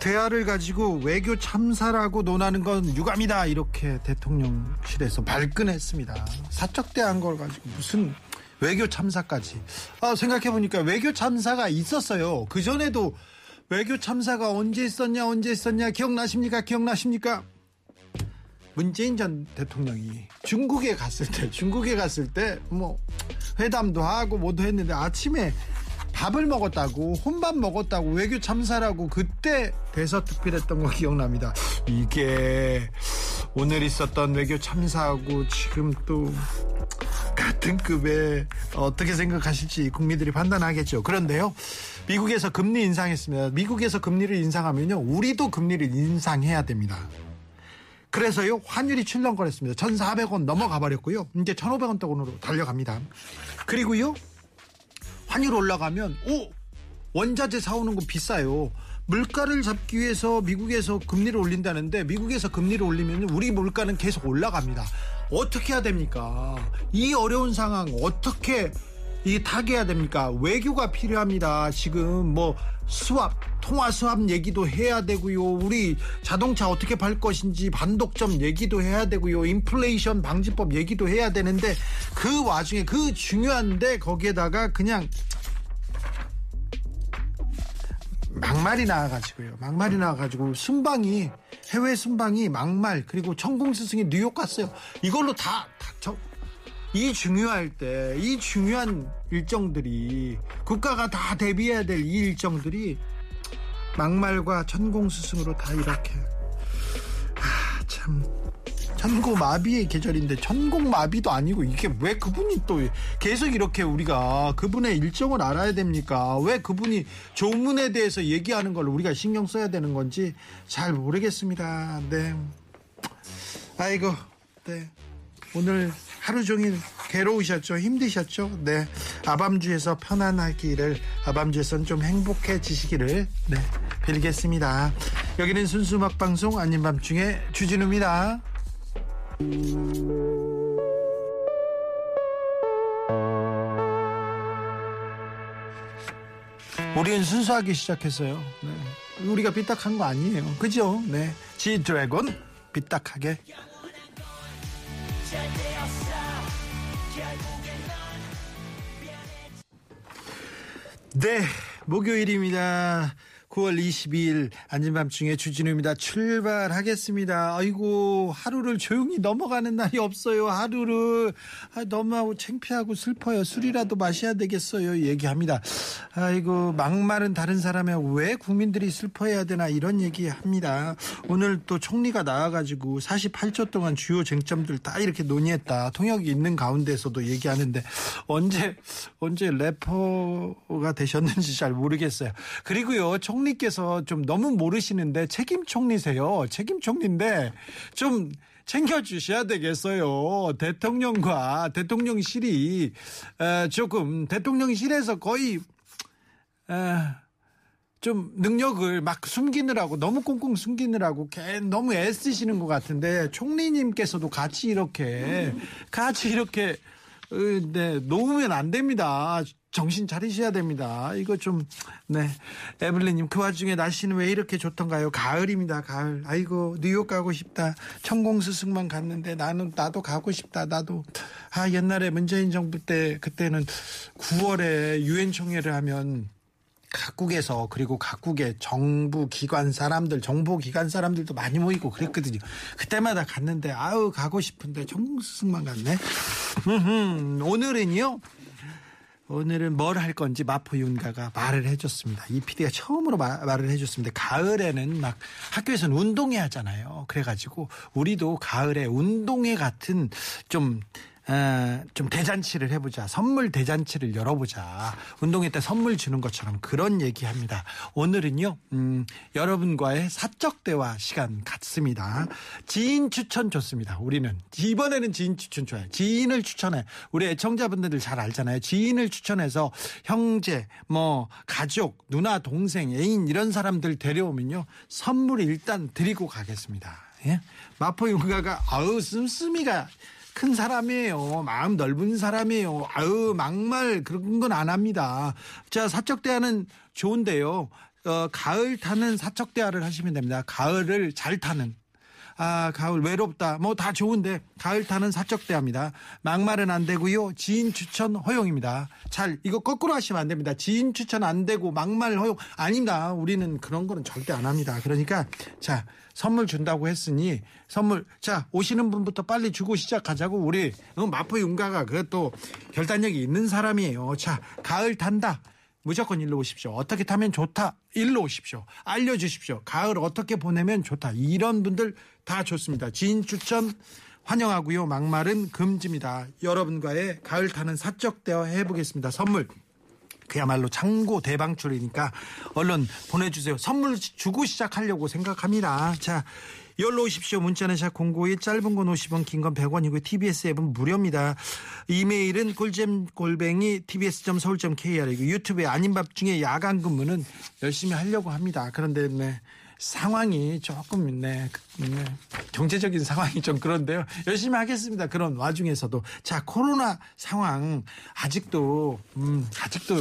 대화를 가지고 외교 참사라고 논하는 건 유감이다 이렇게 대통령실에서 발끈했습니다. 사적 대화한 걸 가지고 무슨 외교 참사까지. 아, 생각해 보니까 외교 참사가 있었어요. 그 전에도 외교 참사가 언제 있었냐 언제 있었냐 기억나십니까 기억나십니까? 문재인 전 대통령이 중국에 갔을 때 중국에 갔을 때 뭐 회담도 하고 뭐도 했는데 아침에 밥을 먹었다고 혼밥 먹었다고 외교 참사라고 그때 대서특필했던 거 기억납니다. 이게 오늘 있었던 외교 참사하고 지금 또 같은 급에 어떻게 생각하실지 국민들이 판단하겠죠. 그런데요. 미국에서 금리 인상했습니다. 미국에서 금리를 인상하면요. 우리도 금리를 인상해야 됩니다. 그래서요. 환율이 출렁거렸습니다. 1,400원 넘어가 버렸고요. 이제 1,500원 돈으로 달려갑니다. 그리고요. 환율 올라가면 오 원자재 사오는 거 비싸요. 물가를 잡기 위해서 미국에서 금리를 올린다는데 미국에서 금리를 올리면 우리 물가는 계속 올라갑니다. 어떻게 해야 됩니까? 이 어려운 상황 어떻게 이 타개해야 됩니까? 외교가 필요합니다. 지금 뭐 수압, 통화 수압 얘기도 해야 되고요. 우리 자동차 어떻게 팔 것인지 반독점 얘기도 해야 되고요. 인플레이션 방지법 얘기도 해야 되는데 그 와중에 그 중요한데 거기에다가 그냥 막말이 나와가지고요. 막말이 나와가지고 순방이 해외 순방이 막말 그리고 천공 스승이 뉴욕 갔어요. 이걸로 다, 다 저, 이 중요할 때, 이 중요한 일정들이 국가가 다 대비해야 될 이 일정들이 막말과 천공스승으로 다 이렇게 아, 참 천고마비의 계절인데 천공마비도 아니고 이게 왜 그분이 또 계속 이렇게 우리가 그분의 일정을 알아야 됩니까? 왜 그분이 조문에 대해서 얘기하는 걸 우리가 신경 써야 되는 건지 잘 모르겠습니다. 네. 아이고, 네. 오늘 하루 종일 괴로우셨죠? 힘드셨죠? 네. 아밤주에서 편안하기를, 아밤주에서는 좀 행복해지시기를, 네. 빌겠습니다. 여기는 순수 막 방송 아닌 밤중에 주진우입니다. 우리는 순수하게 시작했어요. 네. 우리가 삐딱한 거 아니에요. 그죠? 네. 지 드래곤 삐딱하게. 네, 목요일입니다. 9월 22일 안진밤중에 주진우입니다. 출발하겠습니다. 아이고 하루를 조용히 넘어가는 날이 없어요. 하루를 아, 너무하고 창피하고 슬퍼요. 술이라도 마셔야 되겠어요. 얘기합니다. 아이고 막말은 다른 사람의 왜 국민들이 슬퍼해야 되나 이런 얘기합니다. 오늘 또 총리가 나와가지고 48초 동안 주요 쟁점들 다 이렇게 논의했다. 통역이 있는 가운데서도 얘기하는데 언제 언제 래퍼가 되셨는지 잘 모르겠어요. 그리고요 총 총리께서 좀 너무 모르시는데 책임 총리세요. 책임 총리인데 좀 챙겨주셔야 되겠어요. 대통령과 대통령실이 조금 대통령실에서 거의 좀 능력을 막 숨기느라고 너무 꽁꽁 숨기느라고 너무 애쓰시는 것 같은데 총리님께서도 같이 이렇게 같이 이렇게 네, 놓으면 안 됩니다. 정신 차리셔야 됩니다. 이거 좀, 네. 에블리님, 그 와중에 날씨는 왜 이렇게 좋던가요? 가을입니다, 가을. 아이고, 뉴욕 가고 싶다. 천공스승만 갔는데 나는, 나도 가고 싶다. 나도. 아, 옛날에 문재인 정부 때, 그때는 9월에 유엔총회를 하면 각국에서 그리고 각국의 정부 기관 사람들 정보 기관 사람들도 많이 모이고 그랬거든요. 그때마다 갔는데 아우 가고 싶은데 정승만 갔네. 오늘은요. 오늘은 뭘 할 건지 마포 윤가가 말을 해줬습니다. 이 PD가 처음으로 마, 말을 해줬습니다. 가을에는 막 학교에서는 운동회 하잖아요. 그래가지고 우리도 가을에 운동회 같은 좀 에, 좀 대잔치를 해보자. 선물 대잔치를 열어보자. 운동회 때 선물 주는 것처럼 그런 얘기합니다. 오늘은요, 음, 여러분과의 사적 대화 시간 같습니다. 지인 추천 좋습니다. 우리는 이번에는 지인 추천 좋아요. 지인을 추천해. 우리 애청자분들 잘 알잖아요. 지인을 추천해서 형제, 뭐 가족, 누나, 동생, 애인 이런 사람들 데려오면요 선물 일단 드리고 가겠습니다. 예? 마포 용가가 아우 씀씀이가 큰 사람이에요. 마음 넓은 사람이에요. 아유 막말 그런 건 안 합니다. 자 사적 대화는 좋은데요. 어, 가을 타는 사적 대화를 하시면 됩니다. 가을을 잘 타는 아, 가을 외롭다. 뭐 다 좋은데 가을 타는 사적 대화입니다. 막말은 안 되고요. 지인 추천 허용입니다. 잘 이거 거꾸로 하시면 안 됩니다. 지인 추천 안 되고 막말 허용 아닙니다. 우리는 그런 거는 절대 안 합니다. 그러니까 자, 선물 준다고 했으니 선물 자, 오시는 분부터 빨리 주고 시작하자고 우리 어, 마포 윤가가 그것도 결단력이 있는 사람이에요. 자, 가을 탄다. 무조건 일로 오십시오. 어떻게 타면 좋다. 일로 오십시오. 알려주십시오. 가을 어떻게 보내면 좋다. 이런 분들 다 좋습니다. 지인 추천 환영하고요. 막말은 금지입니다. 여러분과의 가을 타는 사적 대화 해보겠습니다. 선물 그야말로 창고 대방출이니까 얼른 보내주세요. 선물 주고 시작하려고 생각합니다. 자, 열로 오십시오. 문자는 샵 공고일 짧은 건 50원, 긴 건 100원이고요. TBS 앱은 무료입니다. 이메일은 꿀잼 골뱅이 tbs.서울.kr이고 유튜브에 아닌 밥 중에 야간 근무는 열심히 하려고 합니다. 그런데 네. 상황이 조금 네, 네, 경제적인 상황이 좀 그런데요. 열심히 하겠습니다. 그런 와중에서도 자 코로나 상황 아직도 음, 아직도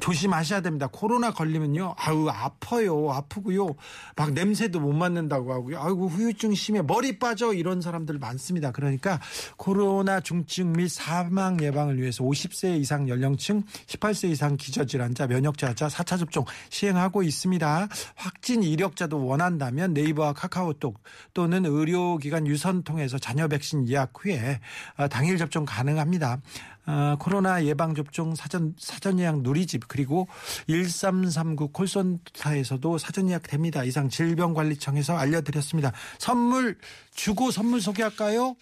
조심하셔야 됩니다. 코로나 걸리면요. 아우 아파요. 아프고요. 막 냄새도 못 맡는다고 하고요. 아이고 후유증 심해. 머리 빠져 이런 사람들 많습니다. 그러니까 코로나 중증 및 사망 예방을 위해서 50세 이상 연령층 18세 이상 기저질환자 면역자자 4차 접종 시행하고 있습니다. 확진 이력자도 원한다면 네이버와 카카오톡 또는 의료기관 유선 통해서 자녀 백신 예약 후에 아, 당일 접종 가능합니다. 어, 코로나 예방 접종 사전 사전 예약 누리집 그리고 1339 콜센터에서도 사전 예약 됩니다. 이상 질병관리청에서 알려드렸습니다. 선물 주고 선물 소개할까요?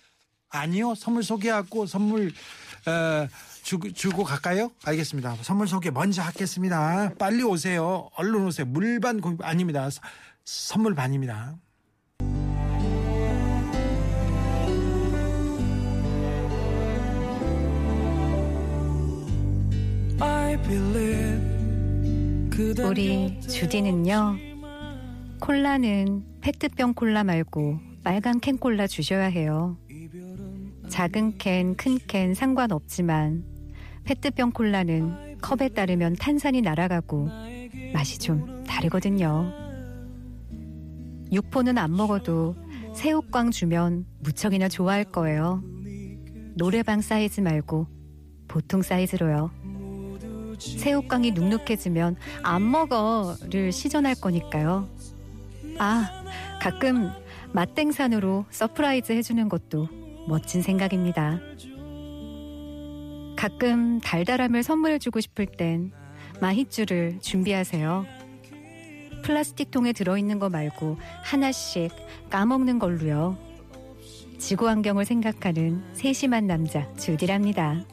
아니요. 선물 소개하고 선물 어, 주고, 주고 갈까요? 알겠습니다. 선물 소개 먼저 하겠습니다. 빨리 오세요. 얼른 오세요. 물반 구입 아닙니다. 선물 반입니다. 우리 주디는요 콜라는 페트병 콜라 말고 빨간 캔 콜라 주셔야 해요. 작은 캔, 큰 캔 상관없지만 페트병 콜라는 컵에 따르면 탄산이 날아가고 맛이 좀 다르거든요. 육포는 안 먹어도 새우깡 주면 무척이나 좋아할 거예요. 노래방 사이즈 말고 보통 사이즈로요 새우깡이 눅눅해지면 안 먹어를 시전할 거니까요. 아, 가끔 맛땡산으로 surprise 해주는 것도 멋진 생각입니다. 가끔 달달함을 선물해주고 싶을 땐 마이쮸를 준비하세요. 플라스틱 통에 들어있는 거 말고 하나씩 까먹는 걸로요. 지구 환경을 생각하는 세심한 남자 주디랍니다.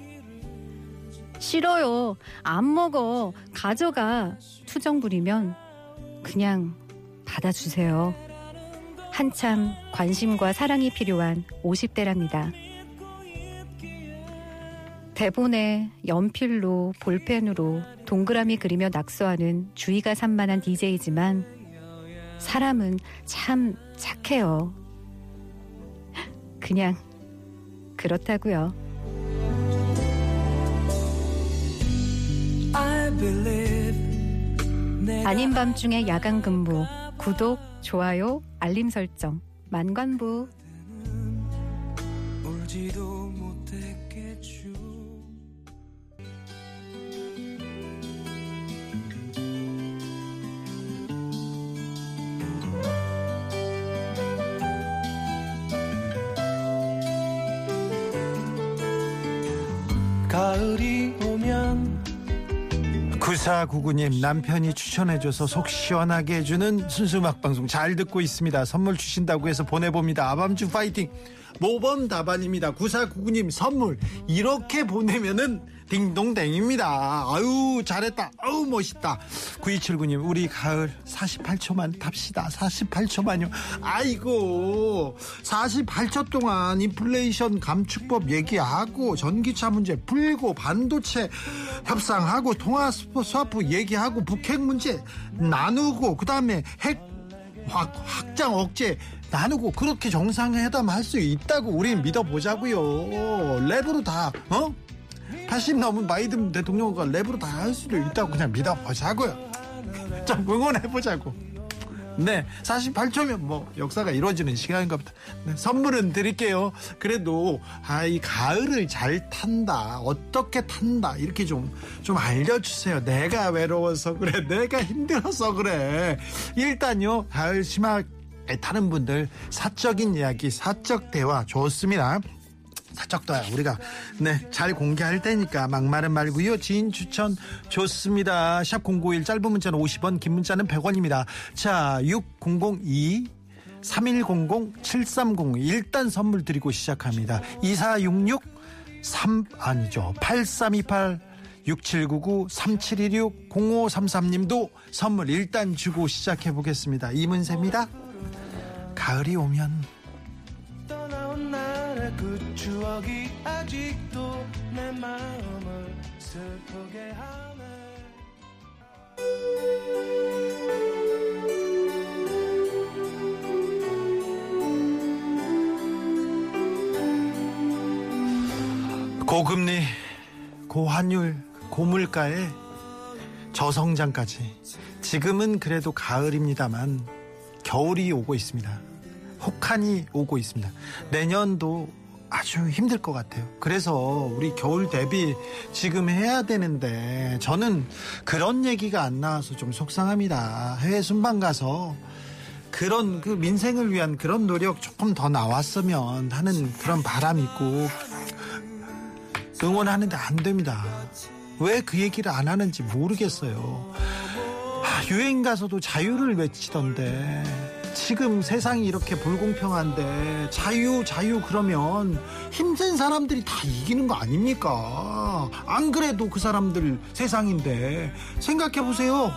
싫어요. 안 먹어. 가져가. 투정 부리면 그냥 받아주세요. 한참 관심과 사랑이 필요한 50대랍니다. 대본에 연필로 볼펜으로 동그라미 그리며 낙서하는 주의가 산만한 DJ지만 사람은 참 착해요. 그냥 그렇다고요. 아닌 밤중에 야간 근무 구독 좋아요 알림 설정 만관부. 가을이 9499님 남편이 추천해줘서 속 시원하게 해주는 순수 음악 방송 잘 듣고 있습니다. 선물 주신다고 해서 보내봅니다. 아밤주 파이팅. 모범 답안입니다. 9499님 선물 이렇게 보내면은 딩동댕입니다. 아유 잘했다. 아유 멋있다. 9279님 우리 가을 48초만 탑시다. 48초만요. 아이고 48초 동안 인플레이션 감축법 얘기하고 전기차 문제 풀고 반도체 협상하고 통화 스와프 얘기하고 북핵 문제 나누고 그 다음에 핵 확, 확장 억제 나누고 그렇게 정상회담 할 수 있다고 우린 믿어보자고요. 랩으로 다 어? 80 넘은 바이든 대통령과 랩으로 다 할 수도 있다고 그냥 믿어보자고요. 좀 응원해보자고. 네, 48초면 뭐 역사가 이루어지는 시간인가 보다. 네, 선물은 드릴게요. 그래도 아 이 가을을 잘 탄다. 어떻게 탄다. 이렇게 좀좀 알려주세요. 내가 외로워서 그래. 내가 힘들어서 그래. 일단요 가을 심하게 타는 분들 사적인 이야기, 사적 대화 좋습니다. 대화 우리가 네 잘 공개할 테니까 막말은 말고요. 지인 추천 좋습니다. 샵 091 짧은 문자는 50원, 긴 문자는 100원입니다. 자, 6002 3100-7300 일단 선물 드리고 시작합니다. 2466 3 아니죠. 8328 6799 3716 0533님도 선물 일단 주고 시작해 보겠습니다. 이문세입니다. 가을이 오면 그 추억이 아직도 내 마음을 슬프게 하네 고금리, 고환율, 고물가에 저성장까지 지금은 그래도 가을입니다만 겨울이 오고 있습니다. 혹한이 오고 있습니다. 내년도 아주 힘들 것 같아요. 그래서 우리 겨울 대비 지금 해야 되는데 저는 그런 얘기가 안 나와서 좀 속상합니다. 해외 순방 가서 그런 그 민생을 위한 그런 노력 조금 더 나왔으면 하는 그런 바람이 있고 응원하는데 안 됩니다. 왜 그 얘기를 안 하는지 모르겠어요. 아, 유행 가서도 자유를 외치던데 지금 세상이 이렇게 불공평한데 자유 자유 그러면 힘든 사람들이 다 이기는 거 아닙니까? 안 그래도 그 사람들 세상인데 생각해 보세요.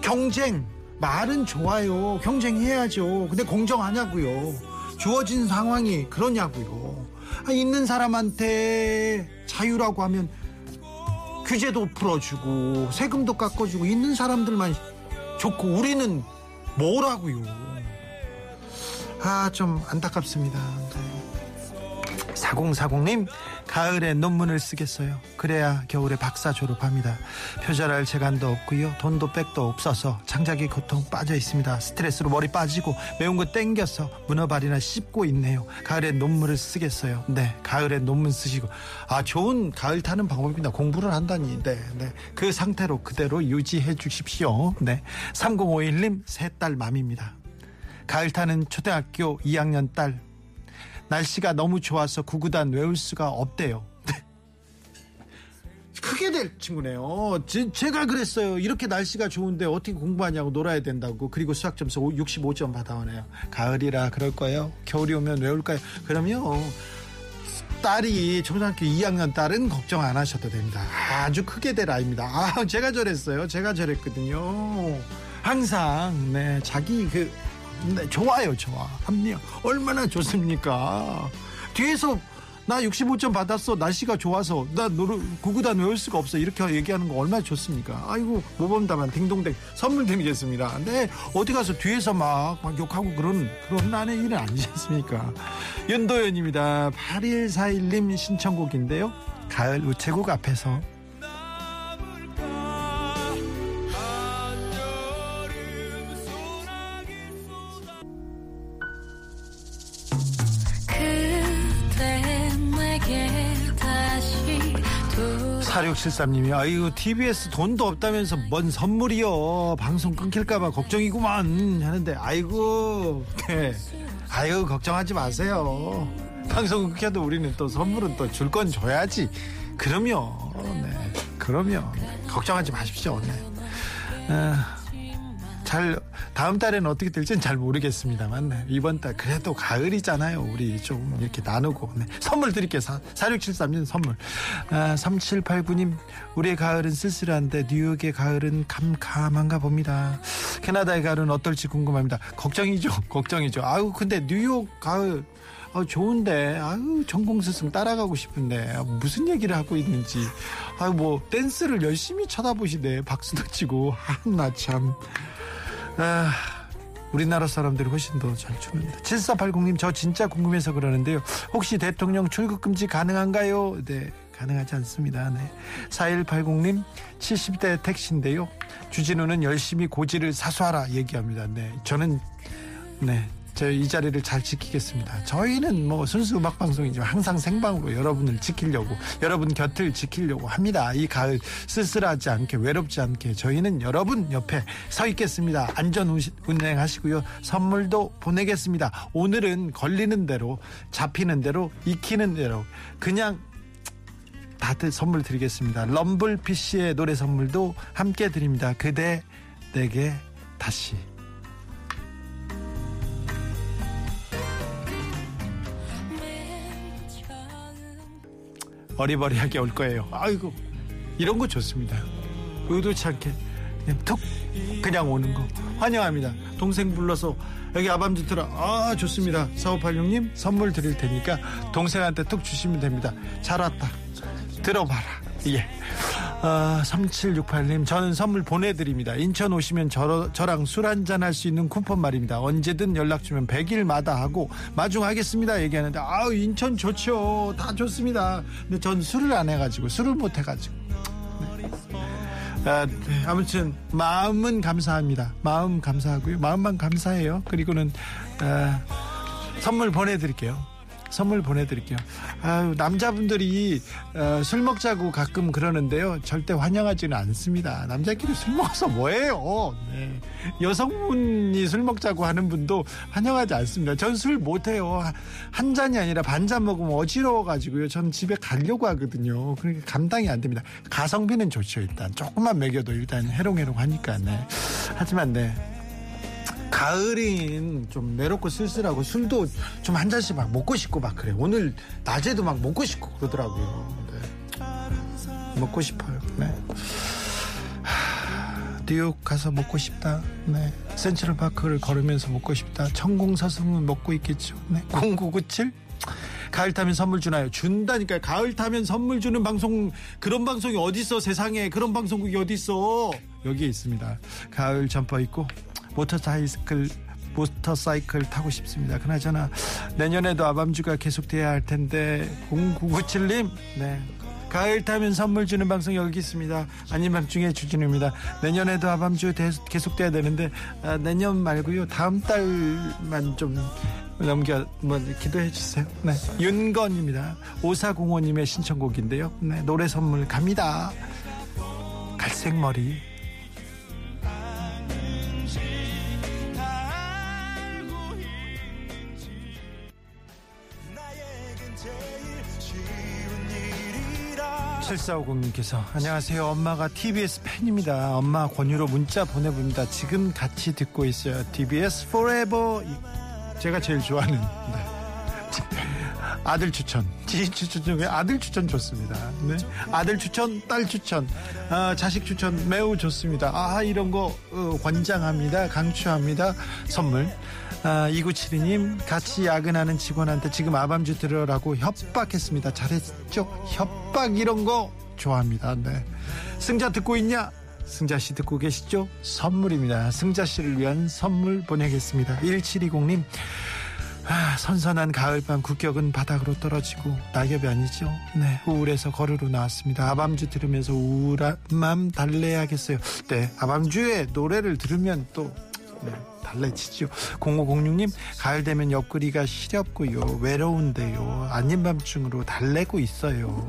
경쟁 말은 좋아요. 경쟁해야죠. 근데 공정하냐고요. 주어진 상황이 그러냐고요. 아, 있는 사람한테 자유라고 하면 규제도 풀어주고 세금도 깎아주고 있는 사람들만 좋고 우리는 뭐라고요? 아 좀 안타깝습니다. 네. 4040님 가을에 논문을 쓰겠어요. 그래야 겨울에 박사 졸업합니다. 표절할 재간도 없고요. 돈도 백도 없어서 창작의 고통 빠져 있습니다. 스트레스로 머리 빠지고 매운 거 땡겨서 문어발이나 씹고 있네요. 가을에 논문을 쓰겠어요. 네, 가을에 논문 쓰시고 아 좋은 가을 타는 방법입니다. 공부를 한다니. 네, 네. 그 상태로 그대로 유지해 주십시오. 네. 3051님 세딸 맘입니다. 가을 타는 초등학교 2학년 딸 날씨가 너무 좋아서 구구단 외울 수가 없대요. 크게 될 친구네요. 제, 제가 그랬어요. 이렇게 날씨가 좋은데 어떻게 공부하냐고 놀아야 된다고. 그리고 수학 점수 65점 받아오네요. 가을이라 그럴 거예요. 겨울이 오면 외울까요? 그러면 딸이 초등학교 2학년 딸은 걱정 안 하셔도 됩니다. 아주 크게 될 아이입니다. 아, 제가 저랬어요. 제가 저랬거든요. 항상 네 자기 그 네, 좋아요, 좋아. 합리화. 얼마나 좋습니까? 뒤에서 나 65점 받았어. 날씨가 좋아서 나 노래 구구단 외울 수가 없어. 이렇게 얘기하는 거 얼마나 좋습니까? 아이고 모범답안 딩동댕 선물 드리겠습니다. 근데 어디 가서 뒤에서 막, 막 욕하고 그런 그런 난의 일은 아니지 않습니까? 윤도현입니다. 8141님 신청곡인데요. 가을 우체국 앞에서 5573님이 아이고 TBS 돈도 없다면서 뭔 선물이요 방송 끊길까봐 걱정이구만 하는데 아이고 네. 아이고 걱정하지 마세요 방송 끊겨도 우리는 또 선물은 또 줄 건 줘야지 그럼요 네 그럼요 걱정하지 마십시오 네. 아. 잘 다음 달에는 어떻게 될지는 잘 모르겠습니다만 네. 이번 달 그래도 가을이잖아요. 우리 좀 이렇게 나누고 네. 선물 드릴게요. 4673님 선물. 아, 3789님 우리의 가을은 쓸쓸한데 뉴욕의 가을은 캄캄한가 봅니다. 캐나다의 가을은 어떨지 궁금합니다. 걱정이죠. 걱정이죠. 아유 근데 뉴욕 가을 아, 좋은데 아유 전공 스승 따라가고 싶은데 아, 무슨 얘기를 하고 있는지 아유 뭐 댄스를 열심히 쳐다보시네 박수도 치고 아나참 아, 우리나라 사람들이 훨씬 더 잘 추는데 7480님 저 진짜 궁금해서 그러는데요. 혹시 대통령 출국 금지 가능한가요? 네 가능하지 않습니다. 네. 4180님 70대 택시인데요. 주진우는 열심히 고지를 사수하라 얘기합니다. 네 저는 네 저희 이 자리를 잘 지키겠습니다. 저희는 뭐 순수 음악 방송이지만 항상 생방으로 여러분을 지키려고 여러분 곁을 지키려고 합니다. 이 가을 쓸쓸하지 않게 외롭지 않게 저희는 여러분 옆에 서 있겠습니다. 안전 운행하시고요. 선물도 보내겠습니다. 오늘은 걸리는 대로 잡히는 대로 익히는 대로 그냥 다들 선물 드리겠습니다. 럼블 PC의 노래 선물도 함께 드립니다. 그대 내게 다시. 어리버리하게 올 거예요. 아이고 이런 거 좋습니다. 의도치 않게 그냥 툭 그냥 오는 거 환영합니다. 동생 불러서 여기 아밤주 들어 아 좋습니다. 4586님 선물 드릴 테니까 동생한테 툭 주시면 됩니다. 잘 왔다. 들어봐라. 예. 아, 3768님, 저는 선물 보내드립니다. 인천 오시면 저, 저랑 술 한잔 할 수 있는 쿠폰 말입니다. 언제든 연락 주면 100일마다 하고 마중하겠습니다. 얘기하는데, 아우, 인천 좋죠. 다 좋습니다. 근데 전 술을 안 해가지고, 술을 못 해가지고. 네. 아, 네. 아무튼, 마음은 감사합니다. 마음 감사하고요. 마음만 감사해요. 그리고는, 아, 선물 보내드릴게요. 선물 보내드릴게요. 아유, 남자분들이 어, 술 먹자고 가끔 그러는데요. 절대 환영하지는 않습니다. 남자끼리 술 먹어서 뭐해요? 네. 여성분이 술 먹자고 하는 분도 환영하지 않습니다. 전 술 못해요. 한 잔이 아니라 반 잔 먹으면 어지러워가지고요. 전 집에 가려고 하거든요. 그러니까 감당이 안 됩니다. 가성비는 좋죠, 일단. 조금만 먹여도 일단 해롱해롱 하니까, 네. 하지만, 네. 가을인 좀 외롭고 쓸쓸하고 술도 좀 한 잔씩 막 먹고 싶고 막 그래. 오늘 낮에도 막 먹고 싶고 그러더라고요. 네. 먹고 싶어요. 네. 하, 뉴욕 가서 먹고 싶다. 네. 센트럴 파크를 걸으면서 먹고 싶다. 천공사슴은 먹고 있겠죠. 네. 0997 가을 타면 선물 주나요? 준다니까요. 가을 타면 선물 주는 방송 그런 방송이 어디 있어 세상에 그런 방송국이 어디 있어 여기에 있습니다. 가을 점퍼 입고 모터사이클 모터사이클 타고 싶습니다. 그나저나 내년에도 아밤주가 계속돼야 할 텐데 0997님 네 가을 타면 선물 주는 방송 여기 있습니다. 아닌 밤중에 주진우입니다. 내년에도 아밤주 계속돼야 되는데 아, 내년 말고요 다음 달만 좀 넘겨 뭐 기도해 주세요. 네 윤건입니다. 오사공원님의 신청곡인데요. 네 노래 선물 갑니다. 갈색 머리 칠사오공님께서 안녕하세요. 엄마가 TBS 팬입니다. 엄마 권유로 문자 보내봅니다. 지금 같이 듣고 있어요. TBS Forever 제가 제일 좋아하는 네. 아들 추천. 지인 추천 중에 아들 추천 좋습니다. 네. 아들 추천 딸 추천. 어, 자식 추천 매우 좋습니다. 아 이런 거 어, 권장합니다. 강추합니다. 선물 아, 2972님 같이 야근하는 직원한테 지금 아밤주 들으라고 협박했습니다. 잘했죠? 협박 이런 거 좋아합니다. 네. 승자 듣고 있냐? 승자 씨 듣고 계시죠? 선물입니다. 승자 씨를 위한 선물 보내겠습니다. 1720님 아, 선선한 가을밤 국격은 바닥으로 떨어지고 낙엽이 아니죠. 네, 우울해서 걸으러 나왔습니다. 아밤주 들으면서 우울한 맘 달래야겠어요. 네, 아밤주의 노래를 들으면 또 네, 달래지죠. 0506님, 가을 되면 옆구리가 시렵고요. 외로운데요. 아닌 밤중으로 달래고 있어요.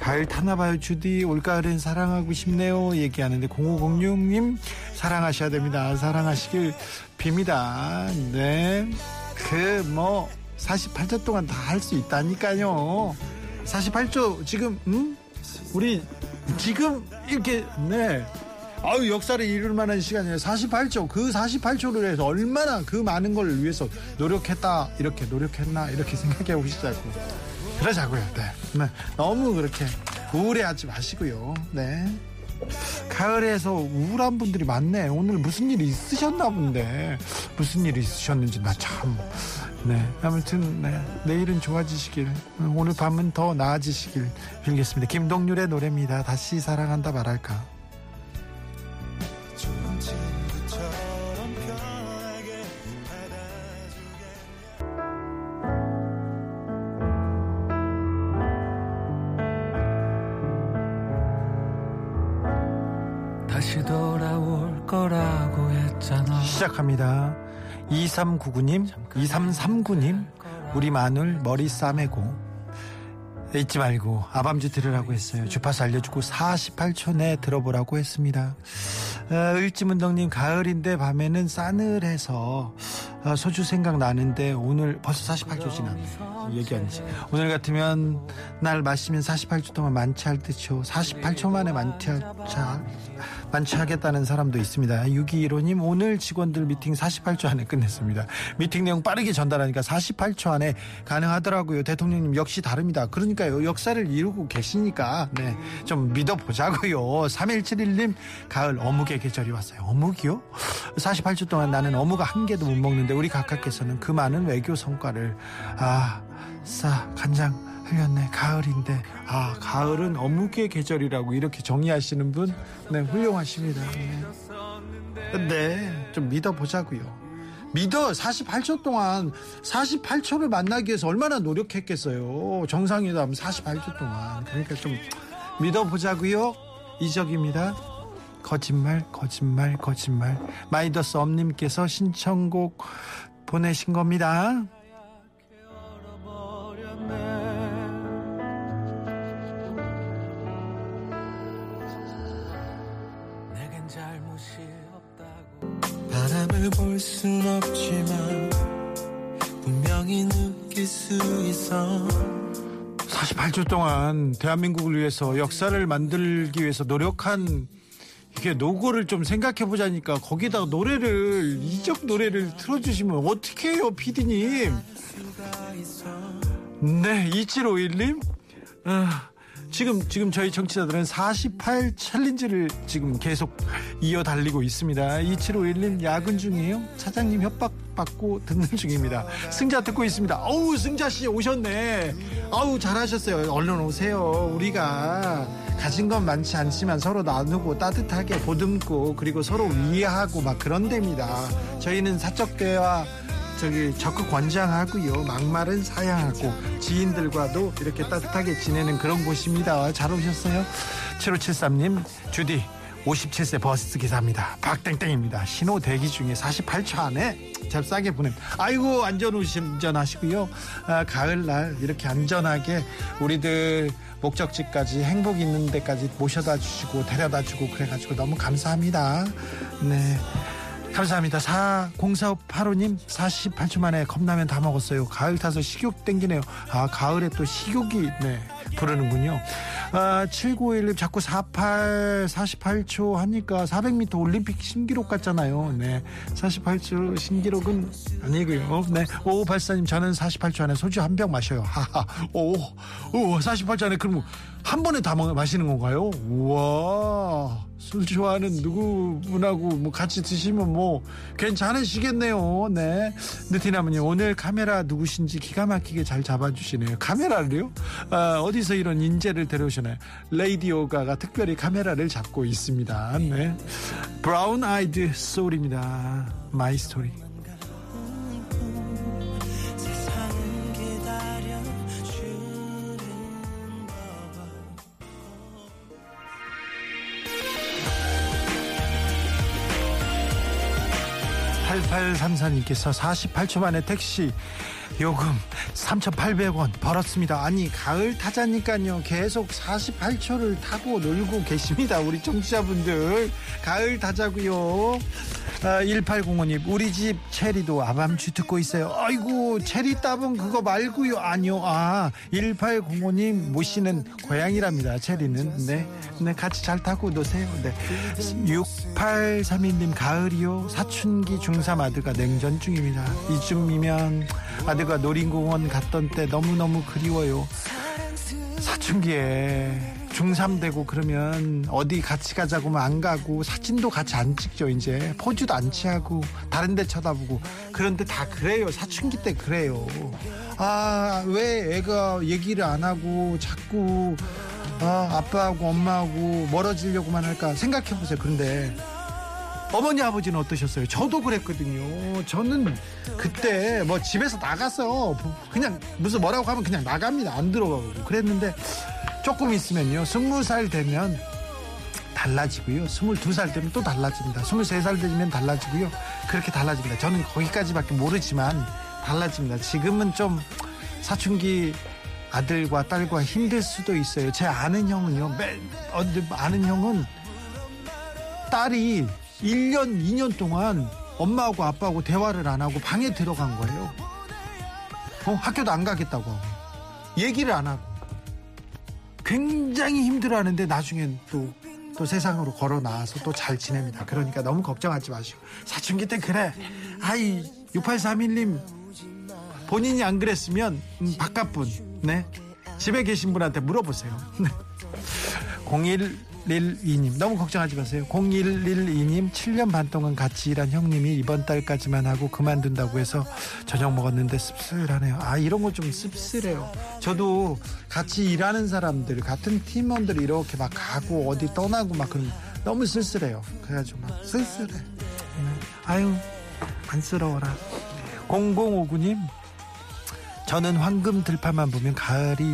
가을 타나봐요, 주디. 올가을엔 사랑하고 싶네요. 얘기하는데 0506님, 사랑하셔야 됩니다. 사랑하시길 빕니다. 네. 그, 뭐, 48초 동안 다 할 수 있다니까요. 48초, 지금, 음? 우리 지금 이렇게 네. 아유 역사를 이룰 만한 시간이에요. 48초. 그 48초를 해서 얼마나 그 많은 걸 위해서 노력했다. 이렇게 노력했나 이렇게 생각해 보시자고. 그러자고요. 네. 네. 너무 그렇게 우울해하지 마시고요. 네. 가을에서 우울한 분들이 많네. 오늘 무슨 일이 있으셨나 본데 무슨 일이 있으셨는지 나 참. 네. 아무튼 네. 내일은 좋아지시길 오늘 밤은 더 나아지시길 빌겠습니다. 김동률의 노래입니다. 다시 사랑한다 말할까. 시 돌아올 거라고 했잖아 시작합니다. 2399님, 2339님, 우리 마눌 머리 싸매고 잊지 말고 아밤주 들으라고 했어요. 주파수 알려주고 48초 내 들어보라고 했습니다. 어, 을지문덕님 가을인데 밤에는 싸늘해서 어, 소주 생각 나는데 오늘 벌써 48초 지났네. 얘기하는지 오늘 같으면 날 마시면 48초 동안 만취할 듯이요. 48초 만에 만취하, 만취하겠다는 사람도 있습니다. 6215님 오늘 직원들 미팅 48초 안에 끝냈습니다. 미팅 내용 빠르게 전달하니까 48초 안에 가능하더라고요. 대통령님 역시 다릅니다. 그러니까요. 역사를 이루고 계시니까 네, 좀 믿어보자고요. 3171님 가을 어묵의 계절이 왔어요. 어묵이요? 48초 동안 나는 어묵 한 개도 못 먹는데 우리 각하께서는 그 많은 외교 성과를 아, 싸 간장 흘렸네. 가을인데. 아, 가을은 어묵의 계절이라고 이렇게 정의하시는 분, 네, 훌륭하십니다. 네. 네, 좀 믿어보자고요. 믿어 48초 동안 48초를 만나기 위해서 얼마나 노력했겠어요. 정상회담 48초 동안. 그러니까 좀 믿어보자고요. 이적입니다. 거짓말, 거짓말, 거짓말. 마이더스 엄님께서 신청곡 보내신 겁니다. 볼 순 없지만 분명히 느낄 수 있어 48초 동안 대한민국을 위해서 역사를 만들기 위해서 노력한 이게 노고를 좀 생각해 보자니까 거기다가 노래를 이적 노래를 틀어주시면 어떻게 해요, 피디님? 네, 2751님. 아, 지금 지금 저희 정치자들은 48 챌린지를 지금 계속 이어 달리고 있습니다. 2751님 야근 중이에요. 차장님 협박 받고 듣는 중입니다. 승자 듣고 있습니다. 어우 승자 씨 오셨네. 아우 잘하셨어요. 얼른 오세요. 우리가 가진 건 많지 않지만 서로 나누고 따뜻하게 보듬고 그리고 서로 위하고 막 그런 데입니다. 저희는 사적 대화 저기 적극 권장하고요. 막말은 사양하고 지인들과도 이렇게 따뜻하게 지내는 그런 곳입니다. 잘 오셨어요? 7573님 주디 57세 버스 기사입니다. 박땡땡입니다. 신호 대기 중에 48초 안에 잽싸게 보냄. 아이고 안전운전하시고요. 아, 가을날 이렇게 안전하게 우리들 목적지까지 행복 있는 데까지 모셔다 주시고 데려다 주고 그래가지고 너무 감사합니다. 네. 감사합니다. 404585님 48초 만에 컵라면 다 먹었어요. 가을 타서 식욕 땡기네요. 아 가을에 또 식욕이 네 부르는군요. 아 7951님 자꾸 48 48초 하니까 400m 올림픽 신기록 같잖아요. 네 48초 신기록은 아니고요. 네 5584님 저는 48초 안에 소주 한 병 마셔요. 하하 오, 오 48초 안에 그럼 한 번에 다 먹, 마시는 건가요? 우와 술 좋아하는 누구분하고 뭐 같이 드시면 뭐 괜찮으시겠네요. 네. 느티나무님 오늘 카메라 누구신지 기가 막히게 잘 잡아주시네요. 카메라를요? 아, 어디서 이런 인재를 데려오시나요? 레이디오가가 특별히 카메라를 잡고 있습니다. 네. 브라운 아이드 소울입니다. My Story. 8834님께서 48초 만에 택시 요금 3,800원 벌었습니다. 아니, 가을 타자니까요. 계속 48초를 타고 놀고 계십니다. 우리 청취자분들. 가을 타자고요. 아, 1805님 우리 집 체리도 아밤주 듣고 있어요. 아이고 체리 따봉 그거 말고요. 아니요 아 1805님 모시는 고양이랍니다 체리는. 네, 네 같이 잘 타고 노세요. 네. 6832님 가을이요. 사춘기 중3 아들과 냉전 중입니다. 이쯤이면 아들과 놀이공원 갔던 때 너무너무 그리워요. 사춘기에 중3 되고 그러면 어디 같이 가자고 하면 안 가고 사진도 같이 안 찍죠 이제 포즈도 안 취하고 다른 데 쳐다보고 그런데 다 그래요 사춘기 때 그래요 아 왜 애가 얘기를 안 하고 자꾸 아, 아빠하고 엄마하고 멀어지려고만 할까 생각해 보세요 그런데 어머니 아버지는 어떠셨어요? 저도 그랬거든요. 저는 그때 뭐 집에서 나갔어. 그냥 무슨 뭐라고 하면 그냥 나갑니다. 안 들어가고 그랬는데 조금 있으면요. 스무 살 되면 달라지고요. 스물두 살 되면 또 달라집니다. 스물세 살 되면 달라지고요. 그렇게 달라집니다. 저는 거기까지밖에 모르지만 달라집니다. 지금은 좀 사춘기 아들과 딸과 힘들 수도 있어요. 제 아는 형은요. 매, 어, 아는 형은 딸이 1년, 2년 동안 엄마하고 아빠하고 대화를 안 하고 방에 들어간 거예요. 어, 학교도 안 가겠다고. 얘기를 안 하고. 굉장히 힘들어 하는데 나중엔 또, 또 세상으로 걸어 나와서 또 잘 지냅니다. 그러니까 너무 걱정하지 마시고. 사춘기 때 그래. 아이, 6831님. 본인이 안 그랬으면, 음, 바깥분, 네. 집에 계신 분한테 물어보세요. 0112님. 너무 걱정하지 마세요. 0112님 7년 반 동안 같이 일한 형님이 이번 달까지만 하고 그만둔다고 해서 저녁 먹었는데 씁쓸하네요. 아 이런 거 좀 씁쓸해요. 저도 같이 일하는 사람들 같은 팀원들 이렇게 막 가고 어디 떠나고 막 그런 너무 쓸쓸해요. 그래가지고 막 쓸쓸해. 아유 안쓰러워라. 0059님 저는 황금 들판만 보면 가을이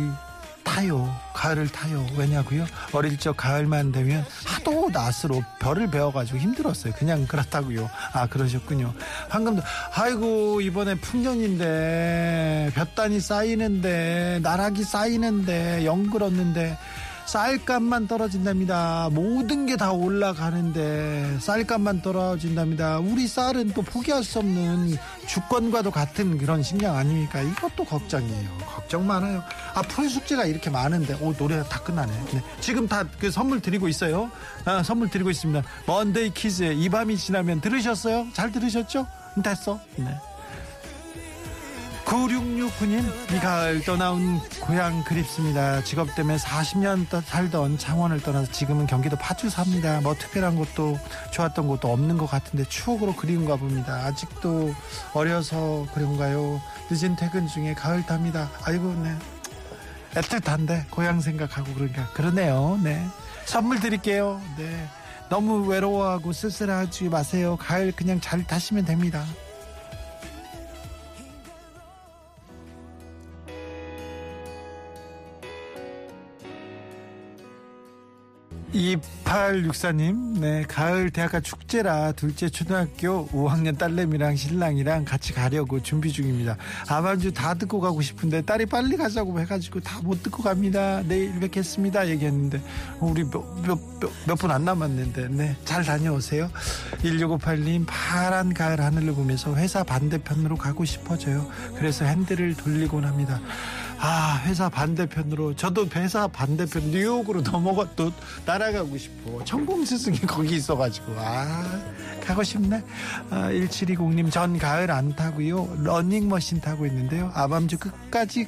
타요. 가을을 타요. 왜냐고요? 어릴 적 가을만 되면 하도 낫으로 별을 배워가지고 힘들었어요. 그냥 그렇다고요. 아 그러셨군요. 황금도 아이고 이번에 풍년인데 볕단이 쌓이는데 나락이 쌓이는데 영글었는데 쌀값만 떨어진답니다. 모든 게 다 올라가는데 쌀값만 떨어진답니다. 우리 쌀은 또 포기할 수 없는 주권과도 같은 그런 식량 아닙니까? 이것도 걱정이에요. 걱정 많아요. 아, 풀 숙제가 이렇게 많은데, 오, 노래 다 끝나네. 네. 지금 다 그 선물 드리고 있어요. 아, 선물 드리고 있습니다. 먼데이 키즈의 이 밤이 지나면 들으셨어요? 잘 들으셨죠? 됐어. 네. 9669님, 이 가을 떠나온 고향 그립습니다. 직업 때문에 40년 살던 창원을 떠나서 지금은 경기도 파주 삽니다. 뭐 특별한 것도 좋았던 것도 없는 것 같은데 추억으로 그리운가 봅니다. 아직도 어려서 그런가요? 늦은 퇴근 중에 가을 탑니다. 아이고, 네. 애틋한데 고향 생각하고 그러니까 그러네요. 네. 선물 드릴게요. 네. 너무 외로워하고 쓸쓸하지 마세요. 가을 그냥 잘 타시면 됩니다. 2864님, 네, 가을 대학가 축제라 둘째 초등학교 5학년 딸내미랑 신랑이랑 같이 가려고 준비 중입니다. 아반주 다 듣고 가고 싶은데 딸이 빨리 가자고 해가지고 다 못 듣고 갑니다. 내일 뵙겠습니다. 얘기했는데, 우리 몇, 몇, 몇분안 남았는데, 네, 잘 다녀오세요. 1658님, 파란 가을 하늘을 보면서 회사 반대편으로 가고 싶어져요. 그래서 핸들을 돌리곤 합니다. 아 회사 반대편으로 저도 회사 반대편 뉴욕으로 넘어가 또 날아가고 싶어. 천공 스승이 거기 있어가지고. 아 가고 싶네. 아, 1720님 전 가을 안 타고요. 러닝머신 타고 있는데요. 아밤주 끝까지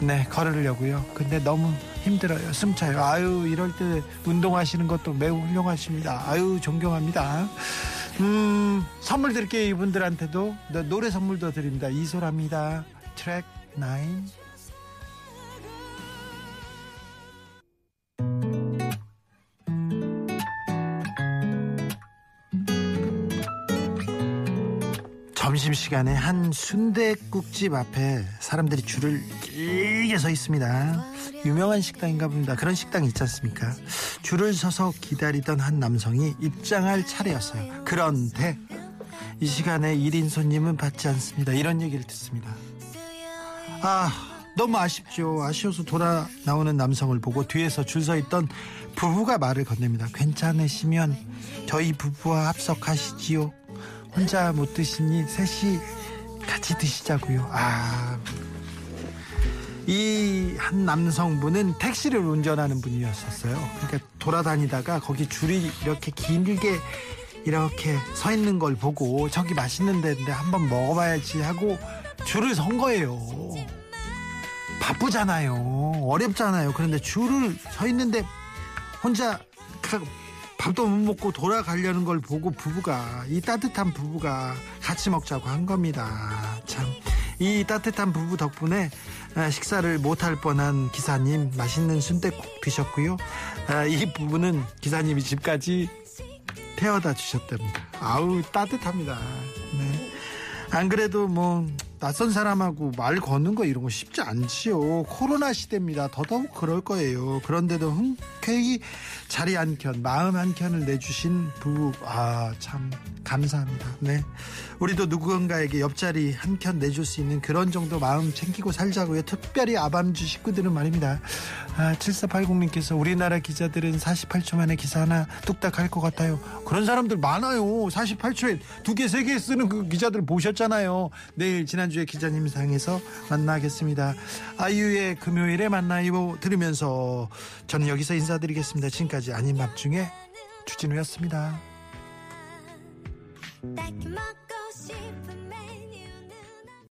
네 걸으려고요. 근데 너무 힘들어요. 숨차요. 아유 이럴 때 운동하시는 것도 매우 훌륭하십니다. 아유 존경합니다. 음 선물 드릴게요 이분들한테도. 노래 선물도 드립니다. 이소라입니다. 트랙 9 점심시간에 한 순대국집 앞에 사람들이 줄을 길게 서 있습니다. 유명한 식당인가 봅니다. 그런 식당 있지 않습니까? 줄을 서서 기다리던 한 남성이 입장할 차례였어요. 그런데 이 시간에 1인 손님은 받지 않습니다. 이런 얘기를 듣습니다. 아, 너무 아쉽죠. 아쉬워서 돌아 나오는 남성을 보고 뒤에서 줄 서 있던 부부가 말을 건넵니다. 괜찮으시면 저희 부부와 합석하시지요. 혼자 못 드시니 셋이 같이 드시자고요. 아. 이 한 남성분은 택시를 운전하는 분이었었어요. 그러니까 돌아다니다가 거기 줄이 이렇게 길게 이렇게 서 있는 걸 보고 저기 맛있는 데인데 한번 먹어봐야지 하고 줄을 선 거예요. 바쁘잖아요. 어렵잖아요. 그런데 줄을 서 있는데 혼자 가- 밥도 못 먹고 돌아가려는 걸 보고 부부가 이 따뜻한 부부가 같이 먹자고 한 겁니다. 참. 이 따뜻한 부부 덕분에 아, 식사를 못할 뻔한 기사님 맛있는 순대국 드셨고요. 아, 이 부부는 기사님이 집까지 태워다 주셨답니다. 아우 따뜻합니다. 네. 안 그래도 뭐 낯선 사람하고 말 거는 거 이런 거 쉽지 않지요. 코로나 시대입니다. 더더욱 그럴 거예요. 그런데도 흔쾌히 자리 한 켠, 마음 한 켠을 내주신 부부, 아, 참, 감사합니다. 네. 우리도 누군가에게 옆자리 한 켠 내줄 수 있는 그런 정도 마음 챙기고 살자고요. 특별히 아밤주 식구들은 말입니다. 아, 7480님께서 우리나라 기자들은 48초 만에 기사 하나 뚝딱 할 것 같아요. 그런 사람들 많아요. 48초에 두 개, 세 개 쓰는 그 기자들 보셨잖아요. 내일 지난주에 기자님 상에서 만나겠습니다. 아이유의 금요일에 만나요 들으면서 저는 여기서 인사 드리겠습니다. 지금까지 아닌 밤중에 주진우였습니다.